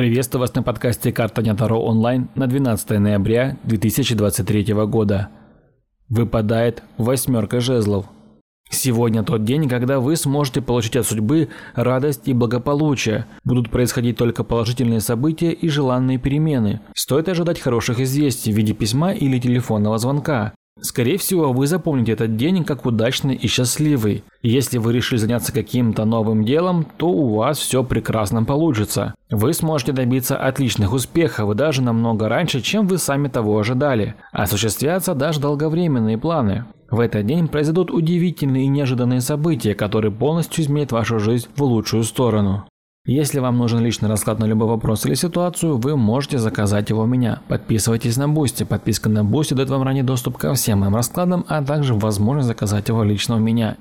Приветствую вас на подкасте «Карта Дня Таро онлайн» на 12 ноября 2023 года. Выпадает восьмерка жезлов. Сегодня тот день, когда вы сможете получить от судьбы радость и благополучие. Будут происходить только положительные события и желанные перемены. Стоит ожидать хороших известий в виде письма или телефонного звонка. Скорее всего, вы запомните этот день как удачный и счастливый. Если вы решили заняться каким-то новым делом, то у вас все прекрасно получится. Вы сможете добиться отличных успехов даже намного раньше, чем вы сами того ожидали. Осуществятся даже долговременные планы. В этот день произойдут удивительные и неожиданные события, которые полностью изменят вашу жизнь в лучшую сторону. Если вам нужен личный расклад на любой вопрос или ситуацию, вы можете заказать его у меня. Подписывайтесь на Boosty. Подписка на Boosty дает вам ранний доступ ко всем моим раскладам, а также возможность заказать его лично у меня.